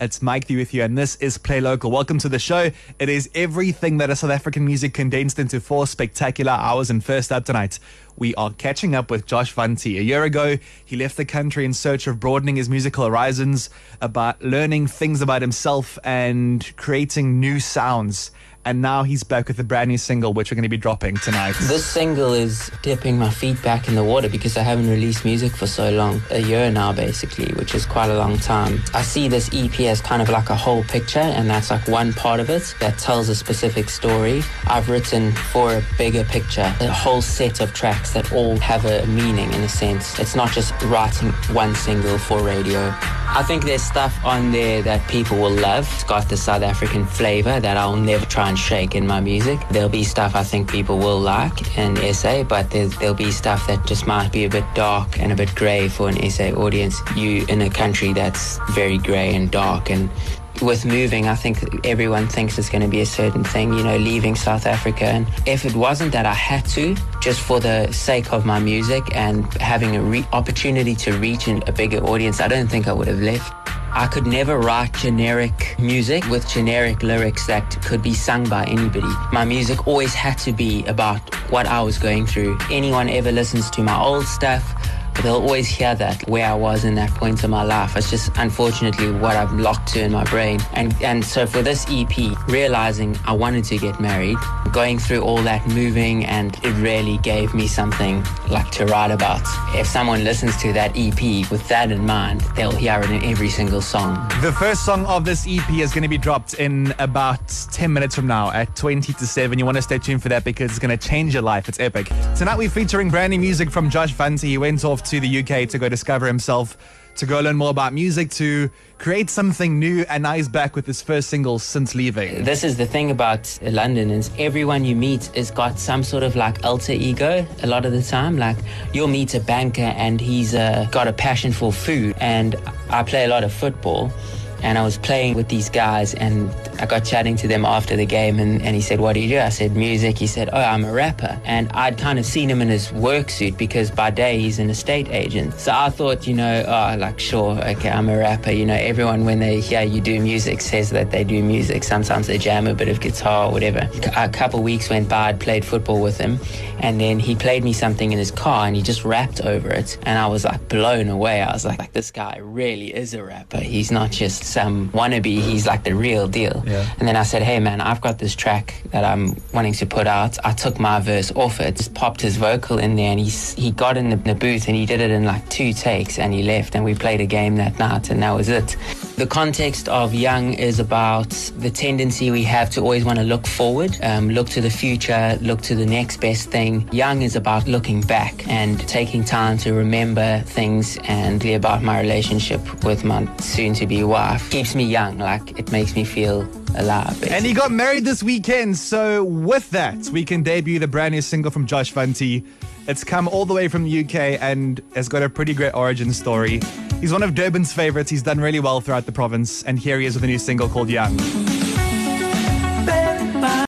It's Mike Vee with you, and this is Play Local. Welcome to the show. It is everything that is South African music condensed into four spectacular hours. And first up tonight, we are catching up with Josh Wantie. A year ago, he left the country in search of broadening his musical horizons, about learning things about himself and creating new sounds and now he's back with a brand new single, which we're going to be dropping tonight. This single is dipping my feet back in the water because I haven't released music for so long, a year now basically, which is quite a long time. I see this EP as kind of like a whole picture, and that's like one part of it that tells a specific story. I've written for a bigger picture, a whole set of tracks that all have a meaning in a sense. It's not just writing one single for radio. I think there's stuff on there that people will love. It's got the South African flavor that I'll never try and shake in my music. There'll be stuff I think people will like in SA, but there'll be stuff that just might be a bit dark and a bit grey for an SA audience. You in a country that's very grey and dark and with moving, I think everyone thinks it's going to be a certain thing, you know, leaving South Africa. And if it wasn't that I had to, just for the sake of my music and having an re- opportunity to reach a bigger audience, I don't think I would have left. I could never write generic music with generic lyrics that could be sung by anybody. My music always had to be about what I was going through. Anyone ever listens to my old stuff, they'll always hear that where I was in that point of my life. It's just unfortunately what I've locked to in my brain. And and so for this EP, realizing I wanted to get married, going through all that moving and it really gave me something like to write about. If someone listens to that EP with that in mind, they'll hear it in every single song. The first song of this EP is going to be dropped in about 10 minutes from now at 20 to 7. You want to stay tuned for that because it's going to change your life. It's epic. Tonight we're featuring brand new music from Josh Wantie. He went off to the UK to go discover himself, to go learn more about music, to create something new, and now he's back with his first single since leaving. This is the thing about London is everyone you meet has got some sort of like alter ego a lot of the time. Like you'll meet a banker and he's uh, got a passion for food, and I play a lot of football and I was playing with these guys and I got chatting to them after the game and, and he said, What do you do? I said, Music. He said, Oh, I'm a rapper. And I'd kind of seen him in his work suit because by day he's an estate agent. So I thought, you know, oh, like, sure, okay, I'm a rapper. You know, everyone when they hear you do music says that they do music. Sometimes they jam a bit of guitar or whatever. A couple weeks went by, I'd played football with him and then he played me something in his car and he just rapped over it. And I was like blown away. I was like, like this guy really is a rapper. He's not just some wannabe, he's like the real deal. Yeah. And then I said, hey man, I've got this track that I'm wanting to put out. I took my verse off it, just popped his vocal in there, and he he got in the, the booth and he did it in like two takes, and he left, and we played a game that night, and that was it. The context of Young is about the tendency we have to always want to look forward, um, look to the future, look to the next best thing. Young is about looking back and taking time to remember things and about my relationship with my soon to be wife. Keeps me young. Like it makes me feel alive. Basically. And he got married this weekend. So with that, we can debut the brand new single from Josh Wantie. It's come all the way from the UK and has got a pretty great origin story. He's one of Durban's favorites. He's done really well throughout the province. And here he is with a new single called Young.